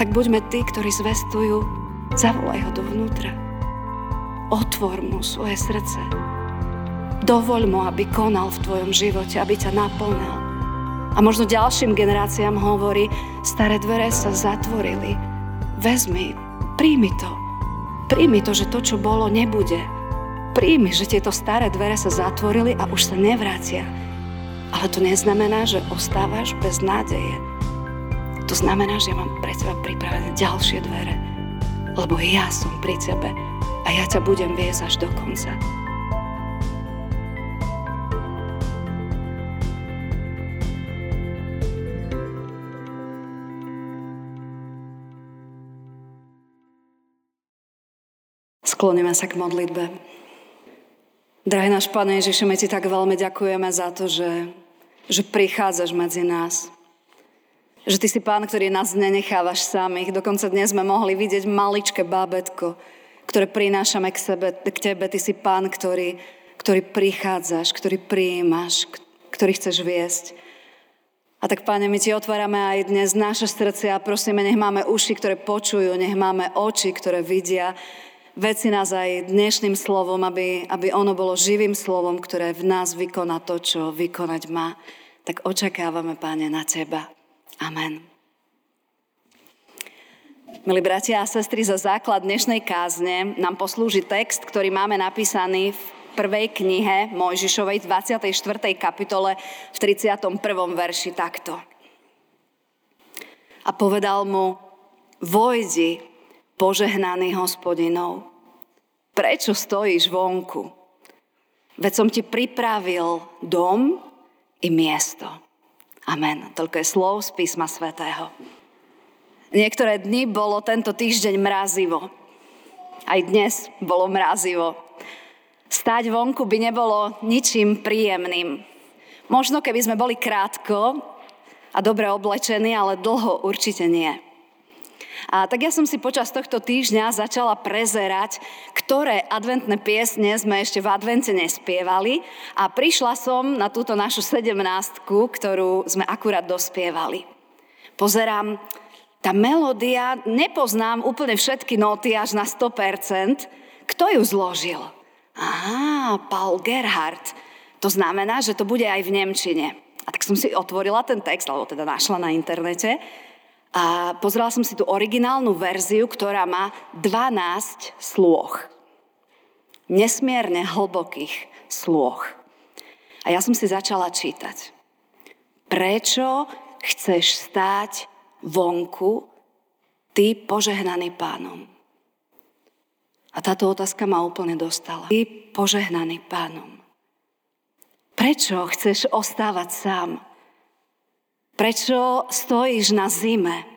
tak buďme tí, ktorí zvestujú, zavolaj ho dovnútra. Otvor mu svoje srdce. Dovoľ mu, aby konal v tvojom živote, aby ťa naplnil. A možno ďalším generáciám hovorí, staré dvere sa zatvorili. Vezmi, príjmi to. Príjmi to, že to, čo bolo, nebude. Príjmi, že tieto staré dvere sa zatvorili a už sa nevrácia. Ale to neznamená, že ostávaš bez nádeje. To znamená, že ja mám pre teba pripravené ďalšie dvere. Lebo ja som pri tebe a ja ťa budem viesť až do konca. Skloníme sa k modlitbe. Drahý náš Pane Ježišu, my Ti tak veľmi ďakujeme za to, že, že prichádzaš medzi nás. Že Ty si Pán, ktorý nás nenechávaš samých. Dokonca dnes sme mohli vidieť maličké bábetko, ktoré prinášame k, sebe, k Tebe. Ty si Pán, ktorý, ktorý prichádzaš, ktorý prijímaš, ktorý chceš viesť. A tak, Pane, my Ti otvárame aj dnes naše srdce a prosíme, nech máme uši, ktoré počujú, nech máme oči, ktoré vidia, veci nás aj dnešným slovom, aby, aby ono bolo živým slovom, ktoré v nás vykoná to, čo vykonať má. Tak očakávame, Páne, na Teba. Amen. Milí bratia a sestry, za základ dnešnej kázne nám poslúži text, ktorý máme napísaný v prvej knihe Mojžišovej 24. kapitole v 31. verši takto. A povedal mu, vojdi, požehnaný hospodinov, prečo stojíš vonku? Veď som ti pripravil dom i miesto. Amen. Toľko je slov z písma svätého. Niektoré dni bolo tento týždeň mrazivo. Aj dnes bolo mrazivo. Stať vonku by nebolo ničím príjemným. Možno keby sme boli krátko a dobre oblečení, ale dlho určite nie. A tak ja som si počas tohto týždňa začala prezerať, ktoré adventné piesne sme ešte v advente nespievali a prišla som na túto našu sedemnástku, ktorú sme akurát dospievali. Pozerám, tá melódia, nepoznám úplne všetky noty až na 100%. Kto ju zložil? Aha, Paul Gerhardt. To znamená, že to bude aj v Nemčine. A tak som si otvorila ten text, alebo teda našla na internete a pozrela som si tú originálnu verziu, ktorá má 12 slôch. Nesmierne hlbokých slôch. A ja som si začala čítať. Prečo chceš stáť vonku, ty požehnaný pánom? A táto otázka ma úplne dostala. Ty požehnaný pánom. Prečo chceš ostávať sám? Prečo stojíš na zime?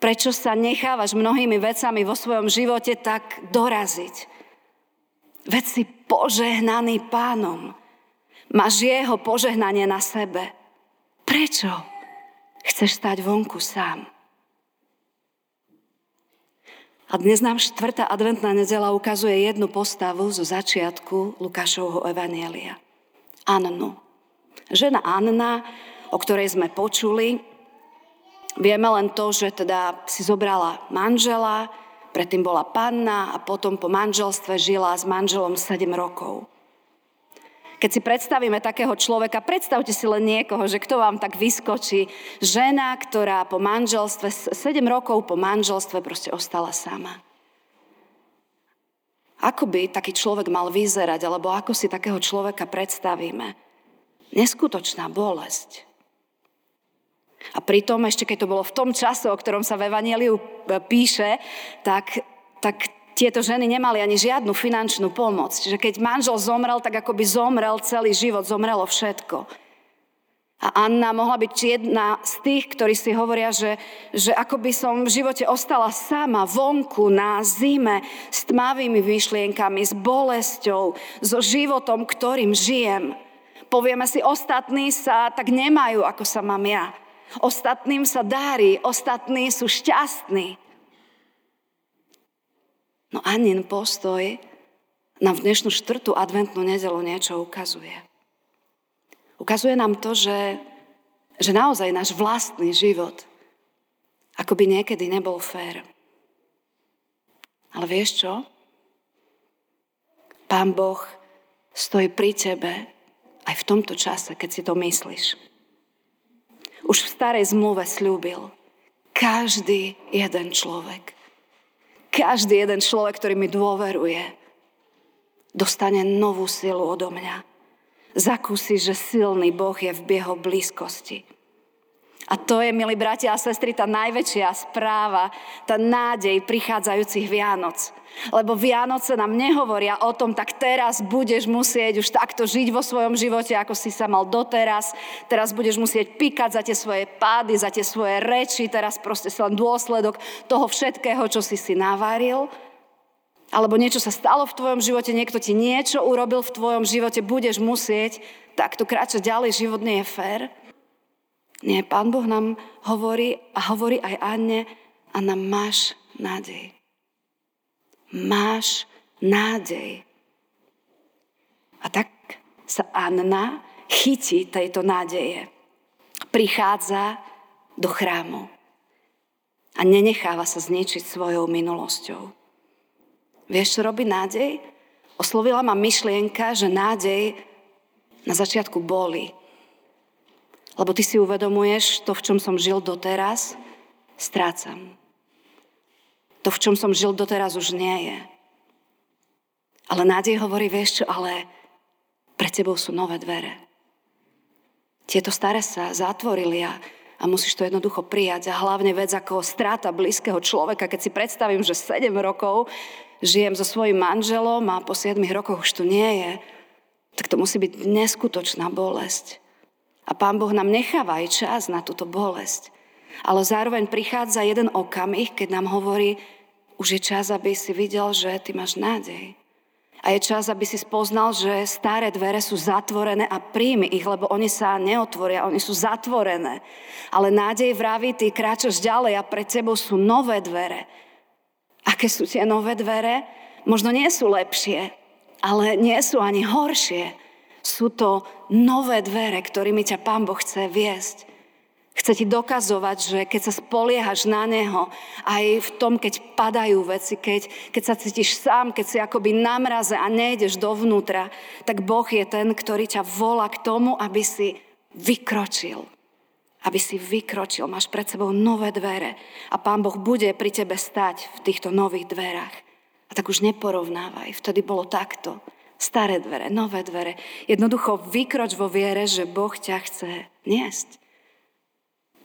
Prečo sa nechávaš mnohými vecami vo svojom živote tak doraziť? Veď si požehnaný pánom. Máš jeho požehnanie na sebe. Prečo chceš stať vonku sám? A dnes nám štvrtá adventná nedela ukazuje jednu postavu zo začiatku Lukášovho evanielia. Annu. Žena Anna o ktorej sme počuli. Vieme len to, že teda si zobrala manžela, predtým bola panna a potom po manželstve žila s manželom 7 rokov. Keď si predstavíme takého človeka, predstavte si len niekoho, že kto vám tak vyskočí. Žena, ktorá po manželstve, 7 rokov po manželstve proste ostala sama. Ako by taký človek mal vyzerať, alebo ako si takého človeka predstavíme? Neskutočná bolesť. A pritom, ešte keď to bolo v tom čase, o ktorom sa v Evangeliu e, píše, tak, tak tieto ženy nemali ani žiadnu finančnú pomoc. Čiže keď manžel zomrel, tak ako by zomrel celý život, zomrelo všetko. A Anna mohla byť jedna z tých, ktorí si hovoria, že, že ako by som v živote ostala sama, vonku, na zime, s tmavými výšlienkami, s bolesťou, so životom, ktorým žijem. Povieme si, ostatní sa tak nemajú, ako sa mám ja. Ostatným sa dári, ostatní sú šťastní. No Anin postoj nám v dnešnú štvrtú adventnú nedelu niečo ukazuje. Ukazuje nám to, že, že naozaj náš vlastný život ako by niekedy nebol fér. Ale vieš čo? Pán Boh stojí pri tebe aj v tomto čase, keď si to myslíš. Už v starej zmluve slúbil, každý jeden človek, každý jeden človek, ktorý mi dôveruje, dostane novú silu odo mňa. Zakúsi, že silný Boh je v jeho blízkosti. A to je, milí bratia a sestry, tá najväčšia správa, tá nádej prichádzajúcich Vianoc. Lebo Vianoce nám nehovoria o tom, tak teraz budeš musieť už takto žiť vo svojom živote, ako si sa mal doteraz. Teraz budeš musieť píkať za tie svoje pády, za tie svoje reči. Teraz proste sa len dôsledok toho všetkého, čo si si navaril alebo niečo sa stalo v tvojom živote, niekto ti niečo urobil v tvojom živote, budeš musieť takto kráčať ďalej, život nie je fér. Nie, Pán Boh nám hovorí a hovorí aj Anne, a nám máš nádej. Máš nádej. A tak sa Anna chytí tejto nádeje. Prichádza do chrámu a nenecháva sa zničiť svojou minulosťou. Vieš, čo robí nádej? Oslovila ma myšlienka, že nádej na začiatku boli. Lebo ty si uvedomuješ, to, v čom som žil doteraz, strácam. To, v čom som žil doteraz, už nie je. Ale nádej hovorí, vieš čo, ale pred tebou sú nové dvere. Tieto staré sa zatvorili a, a musíš to jednoducho prijať. A hlavne vec ako strata blízkeho človeka, keď si predstavím, že 7 rokov žijem so svojím manželom a po 7 rokoch už tu nie je, tak to musí byť neskutočná bolesť. A Pán Boh nám necháva aj čas na túto bolesť. Ale zároveň prichádza jeden okamih, keď nám hovorí, už je čas, aby si videl, že ty máš nádej. A je čas, aby si spoznal, že staré dvere sú zatvorené a príjmi ich, lebo oni sa neotvoria, oni sú zatvorené. Ale nádej vraví, ty kráčaš ďalej a pred tebou sú nové dvere. Aké sú tie nové dvere? Možno nie sú lepšie, ale nie sú ani horšie. Sú to nové dvere, ktorými ťa Pán Boh chce viesť. Chce ti dokazovať, že keď sa spoliehaš na Neho, aj v tom, keď padajú veci, keď, keď sa cítiš sám, keď si akoby na mraze a nejdeš dovnútra, tak Boh je ten, ktorý ťa volá k tomu, aby si vykročil aby si vykročil, máš pred sebou nové dvere a Pán Boh bude pri tebe stať v týchto nových dverách. A tak už neporovnávaj, vtedy bolo takto. Staré dvere, nové dvere. Jednoducho vykroč vo viere, že Boh ťa chce niesť.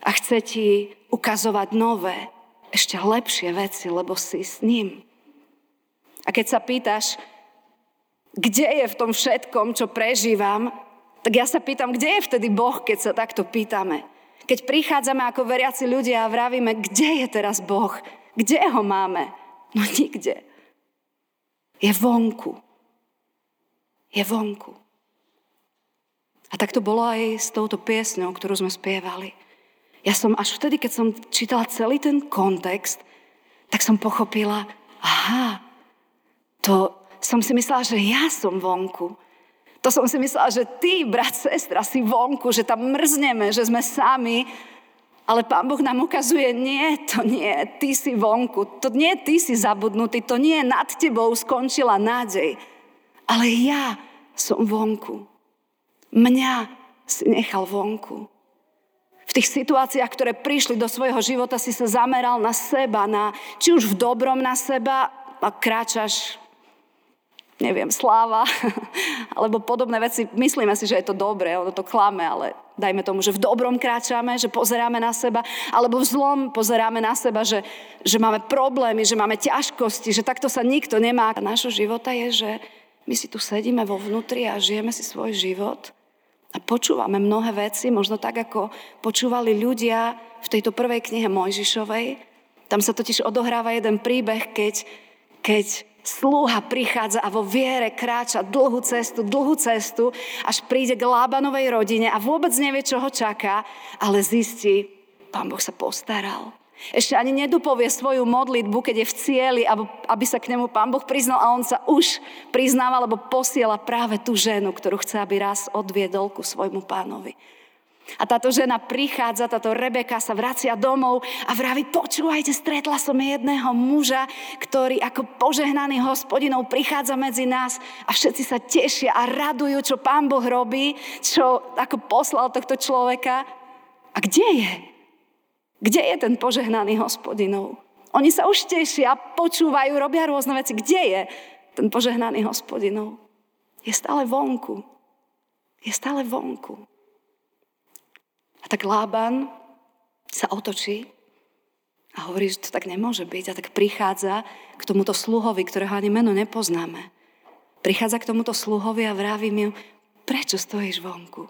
A chce ti ukazovať nové, ešte lepšie veci, lebo si s ním. A keď sa pýtaš, kde je v tom všetkom, čo prežívam, tak ja sa pýtam, kde je vtedy Boh, keď sa takto pýtame. Keď prichádzame ako veriaci ľudia a vravíme, kde je teraz Boh? Kde ho máme? No nikde. Je vonku. Je vonku. A tak to bolo aj s touto piesňou, ktorú sme spievali. Ja som až vtedy, keď som čítala celý ten kontext, tak som pochopila, aha, to som si myslela, že ja som vonku. To som si myslela, že ty, brat, sestra, si vonku, že tam mrzneme, že sme sami. Ale Pán Boh nám ukazuje, nie, to nie, ty si vonku. To nie, ty si zabudnutý, to nie, nad tebou skončila nádej. Ale ja som vonku. Mňa si nechal vonku. V tých situáciách, ktoré prišli do svojho života, si sa zameral na seba, na, či už v dobrom na seba, a kráčaš neviem, sláva, alebo podobné veci. Myslíme si, že je to dobré, ono to klame, ale dajme tomu, že v dobrom kráčame, že pozeráme na seba, alebo v zlom pozeráme na seba, že, že máme problémy, že máme ťažkosti, že takto sa nikto nemá. A nášho života je, že my si tu sedíme vo vnútri a žijeme si svoj život a počúvame mnohé veci, možno tak, ako počúvali ľudia v tejto prvej knihe Mojžišovej. Tam sa totiž odohráva jeden príbeh, keď, keď Slúha prichádza a vo viere kráča dlhú cestu, dlhú cestu, až príde k Lábanovej rodine a vôbec nevie, čo ho čaká, ale zistí, pán Boh sa postaral. Ešte ani nedupovie svoju modlitbu, keď je v cieli, aby sa k nemu pán Boh priznal a on sa už priznáva, lebo posiela práve tú ženu, ktorú chce, aby raz odviedol ku svojmu pánovi. A táto žena prichádza, táto Rebeka sa vracia domov a vraví, počúvajte, stretla som jedného muža, ktorý ako požehnaný hospodinov prichádza medzi nás a všetci sa tešia a radujú, čo pán Boh robí, čo ako poslal tohto človeka. A kde je? Kde je ten požehnaný hospodinov? Oni sa už tešia, počúvajú, robia rôzne veci. Kde je ten požehnaný hospodinov? Je stále vonku. Je stále vonku. A tak Lában sa otočí a hovorí, že to tak nemôže byť. A tak prichádza k tomuto sluhovi, ktorého ani meno nepoznáme. Prichádza k tomuto sluhovi a vraví mi, prečo stojíš vonku,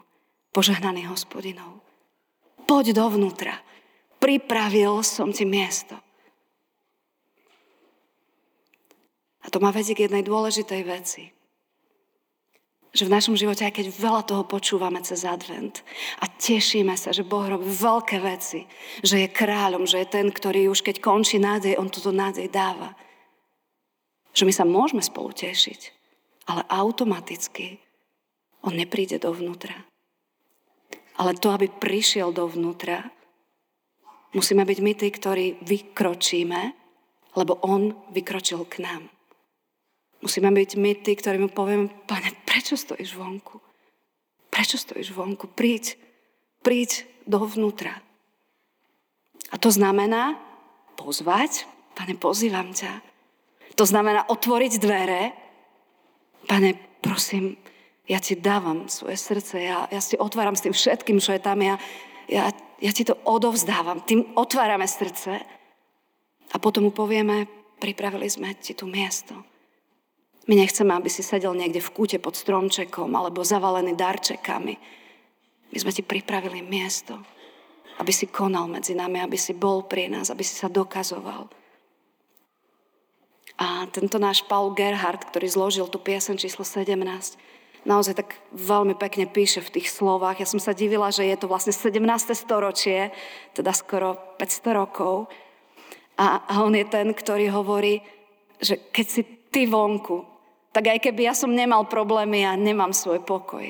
požehnaný hospodinov? Poď dovnútra, pripravil som ti miesto. A to má vedieť k jednej dôležitej veci – že v našom živote, aj keď veľa toho počúvame cez advent a tešíme sa, že Boh robí veľké veci, že je kráľom, že je ten, ktorý už keď končí nádej, on túto nádej dáva. Že my sa môžeme spolu tešiť, ale automaticky on nepríde dovnútra. Ale to, aby prišiel dovnútra, musíme byť my tí, ktorí vykročíme, lebo on vykročil k nám. Musíme byť my tí, ktorí mu povieme, pane, prečo stojíš vonku? Prečo stojíš vonku? Príď, príď dovnútra. A to znamená pozvať, pane, pozývam ťa. To znamená otvoriť dvere, pane, prosím, ja ti dávam svoje srdce, ja, ja si otváram s tým všetkým, čo je tam, ja, ja, ja ti to odovzdávam, tým otvárame srdce a potom mu povieme, pripravili sme ti tu miesto. My nechceme, aby si sedel niekde v kúte pod stromčekom alebo zavalený darčekami. My sme ti pripravili miesto, aby si konal medzi nami, aby si bol pri nás, aby si sa dokazoval. A tento náš Paul Gerhard, ktorý zložil tú piesen číslo 17, naozaj tak veľmi pekne píše v tých slovách. Ja som sa divila, že je to vlastne 17. storočie, teda skoro 500 rokov. A, a on je ten, ktorý hovorí, že keď si ty vonku, tak aj keby ja som nemal problémy, ja nemám svoj pokoj.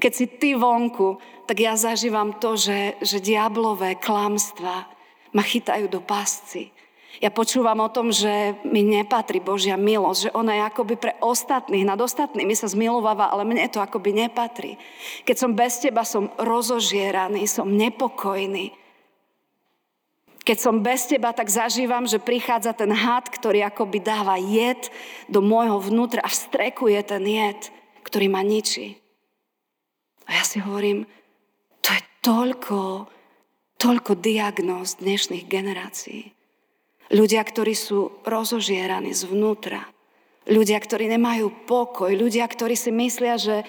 Keď si ty vonku, tak ja zažívam to, že, že diablové klamstva ma chytajú do pásci. Ja počúvam o tom, že mi nepatrí Božia milosť, že ona je akoby pre ostatných, nad ostatnými sa zmilováva, ale mne to akoby nepatrí. Keď som bez teba, som rozožieraný, som nepokojný. Keď som bez teba, tak zažívam, že prichádza ten had, ktorý akoby dáva jed do môjho vnútra a vstrekuje ten jed, ktorý ma ničí. A ja si hovorím, to je toľko, toľko diagnóz dnešných generácií. Ľudia, ktorí sú rozožieraní zvnútra. Ľudia, ktorí nemajú pokoj. Ľudia, ktorí si myslia, že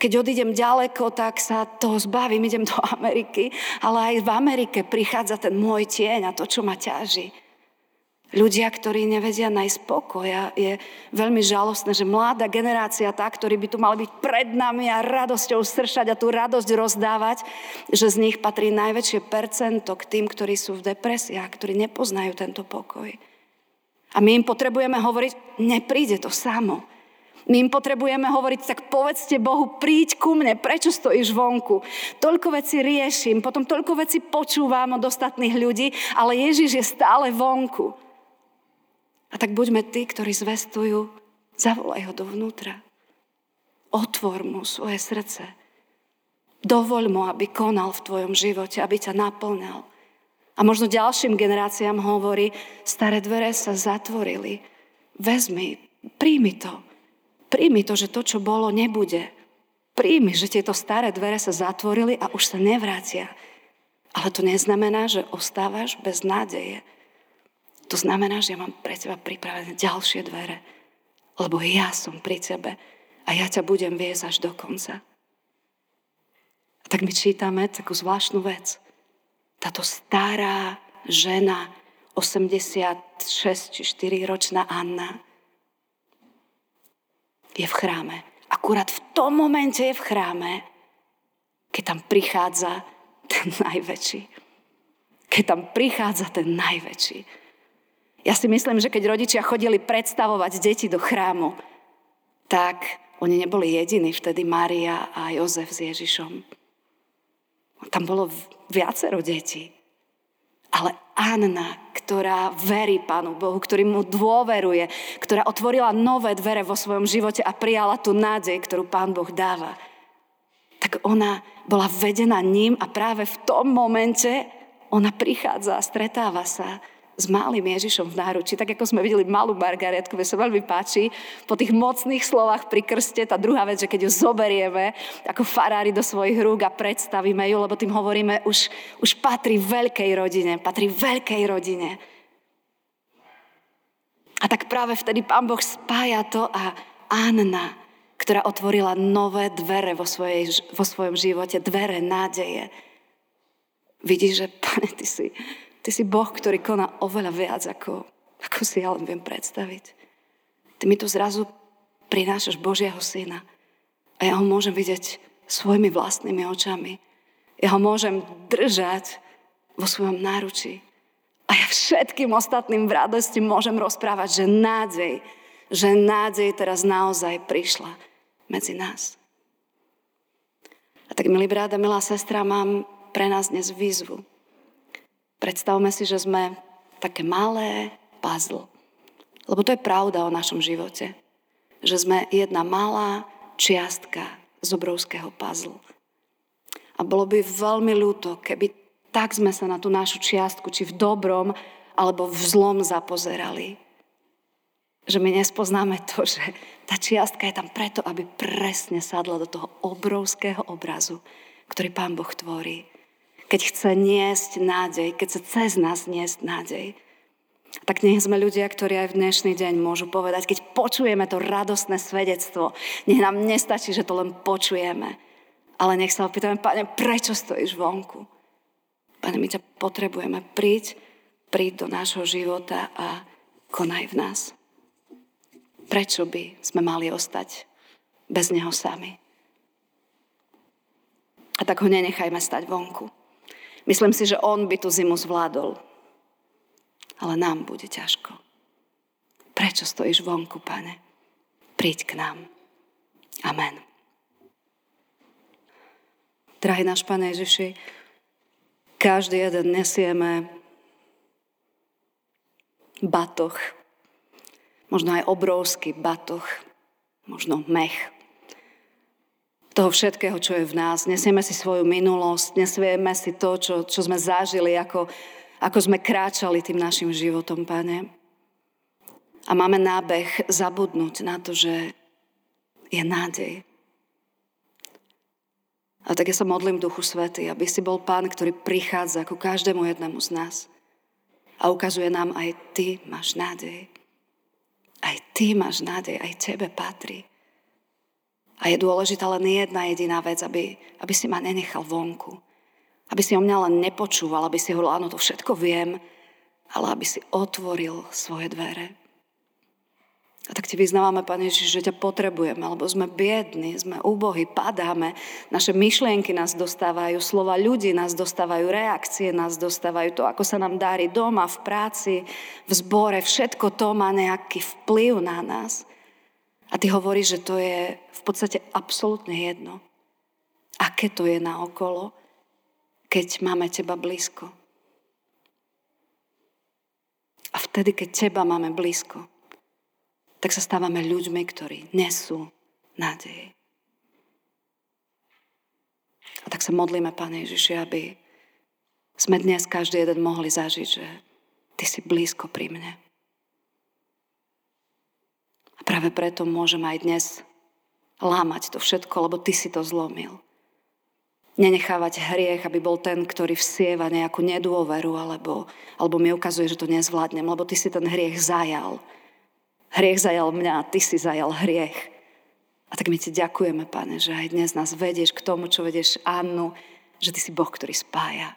keď odídem ďaleko, tak sa toho zbavím, idem do Ameriky, ale aj v Amerike prichádza ten môj tieň a to, čo ma ťaží. Ľudia, ktorí nevedia nájsť pokoj a je veľmi žalostné, že mladá generácia, tá, ktorí by tu mali byť pred nami a radosťou sršať a tú radosť rozdávať, že z nich patrí najväčšie percento k tým, ktorí sú v depresiách, ktorí nepoznajú tento pokoj. A my im potrebujeme hovoriť, nepríde to samo. My im potrebujeme hovoriť, tak povedzte Bohu, príď ku mne, prečo stojíš vonku? Toľko veci riešim, potom toľko veci počúvam od ostatných ľudí, ale Ježiš je stále vonku. A tak buďme tí, ktorí zvestujú, zavolaj ho dovnútra. Otvor mu svoje srdce. Dovoľ mu, aby konal v tvojom živote, aby ťa naplňal. A možno ďalším generáciám hovorí, staré dvere sa zatvorili. Vezmi, príjmi to. Príjmi to, že to, čo bolo, nebude. Príjmi, že tieto staré dvere sa zatvorili a už sa nevrátia. Ale to neznamená, že ostávaš bez nádeje. To znamená, že ja mám pre teba pripravené ďalšie dvere. Lebo ja som pri tebe a ja ťa budem viesť až do konca. A tak my čítame takú zvláštnu vec. Táto stará žena, 86 či 4 ročná Anna, je v chráme. Akurát v tom momente je v chráme, keď tam prichádza ten najväčší. Keď tam prichádza ten najväčší. Ja si myslím, že keď rodičia chodili predstavovať deti do chrámu, tak oni neboli jediní, vtedy Mária a Jozef s Ježišom. Tam bolo viacero detí. Ale Anna, ktorá verí Pánu Bohu, ktorý mu dôveruje, ktorá otvorila nové dvere vo svojom živote a prijala tú nádej, ktorú Pán Boh dáva, tak ona bola vedená ním a práve v tom momente ona prichádza a stretáva sa s malým Ježišom v náruči, tak ako sme videli malú Margaretku, mi sa veľmi páči, po tých mocných slovách pri krste, tá druhá vec, že keď ju zoberieme ako farári do svojich rúk a predstavíme ju, lebo tým hovoríme, už, už patrí veľkej rodine, patrí veľkej rodine. A tak práve vtedy Pán Boh spája to a Anna, ktorá otvorila nové dvere vo, svojej, vo svojom živote, dvere nádeje. Vidíš, že, pane, ty si, Ty si Boh, ktorý koná oveľa viac, ako, ako si ja len viem predstaviť. Ty mi tu zrazu prinášaš Božieho syna a ja ho môžem vidieť svojimi vlastnými očami. Ja ho môžem držať vo svojom náručí. A ja všetkým ostatným v radosti môžem rozprávať, že nádej, že nádej teraz naozaj prišla medzi nás. A tak, milí bráda, milá sestra, mám pre nás dnes výzvu. Predstavme si, že sme také malé puzzle. Lebo to je pravda o našom živote. Že sme jedna malá čiastka z obrovského puzzle. A bolo by veľmi ľúto, keby tak sme sa na tú našu čiastku, či v dobrom, alebo v zlom zapozerali. Že my nespoznáme to, že tá čiastka je tam preto, aby presne sadla do toho obrovského obrazu, ktorý Pán Boh tvorí keď chce niesť nádej, keď sa cez nás niesť nádej. Tak nech sme ľudia, ktorí aj v dnešný deň môžu povedať, keď počujeme to radostné svedectvo, nech nám nestačí, že to len počujeme, ale nech sa opýtame, Pane, prečo stojíš vonku? Pane, my ťa potrebujeme, príď, príď do nášho života a konaj v nás. Prečo by sme mali ostať bez Neho sami? A tak ho nenechajme stať vonku. Myslím si, že on by tú zimu zvládol. Ale nám bude ťažko. Prečo stojíš vonku, pane? Príď k nám. Amen. Drahý náš Pane Ježiši, každý jeden nesieme batoch, možno aj obrovský batoch, možno mech, toho všetkého, čo je v nás. Nesieme si svoju minulosť, nesieme si to, čo, čo sme zažili, ako, ako sme kráčali tým našim životom, Pane. A máme nábeh zabudnúť na to, že je nádej. A tak ja sa modlím Duchu Svety, aby si bol Pán, ktorý prichádza ku každému jednému z nás a ukazuje nám, aj Ty máš nádej. Aj Ty máš nádej, aj Tebe patrí. A je dôležitá len jedna jediná vec, aby, aby si ma nenechal vonku. Aby si o mňa len nepočúval, aby si hovoril, áno, to všetko viem, ale aby si otvoril svoje dvere. A tak ti vyznávame, Pane Ježiš, že ťa potrebujeme, lebo sme biední, sme úbohy, padáme, naše myšlienky nás dostávajú, slova ľudí nás dostávajú, reakcie nás dostávajú, to, ako sa nám darí doma, v práci, v zbore, všetko to má nejaký vplyv na nás. A ty hovoríš, že to je v podstate absolútne jedno. Aké to je na okolo, keď máme teba blízko. A vtedy, keď teba máme blízko, tak sa stávame ľuďmi, ktorí nesú nádej. A tak sa modlíme, Pane Ježiši, aby sme dnes každý jeden mohli zažiť, že Ty si blízko pri mne. Práve preto môžem aj dnes lámať to všetko, lebo ty si to zlomil. Nenechávať hriech, aby bol ten, ktorý vsieva nejakú nedôveru, alebo, alebo mi ukazuje, že to nezvládnem, lebo ty si ten hriech zajal. Hriech zajal mňa, ty si zajal hriech. A tak my ti ďakujeme, pane, že aj dnes nás vedieš k tomu, čo vedieš Annu, že ty si Boh, ktorý spája.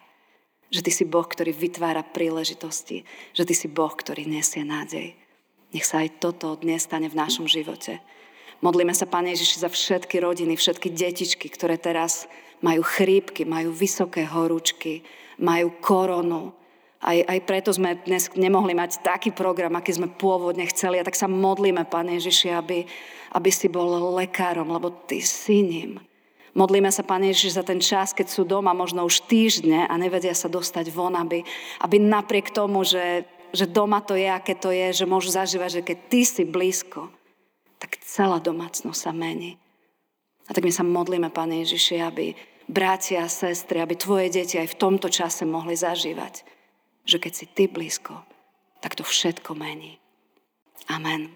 Že ty si Boh, ktorý vytvára príležitosti. Že ty si Boh, ktorý nesie nádej. Nech sa aj toto dnes stane v našom živote. Modlíme sa, Pane Ježiši, za všetky rodiny, všetky detičky, ktoré teraz majú chrípky, majú vysoké horúčky, majú koronu. Aj, aj preto sme dnes nemohli mať taký program, aký sme pôvodne chceli. A tak sa modlíme, Pane Ježiši, aby, aby si bol lekárom, lebo Ty si ním. Modlíme sa, Pane Ježiš, za ten čas, keď sú doma možno už týždne a nevedia sa dostať von, aby, aby napriek tomu, že, že doma to je, aké to je, že môžu zažívať, že keď Ty si blízko, tak celá domácnosť sa mení. A tak my sa modlíme, Pane Ježiši, aby bratia a sestry, aby Tvoje deti aj v tomto čase mohli zažívať, že keď si Ty blízko, tak to všetko mení. Amen.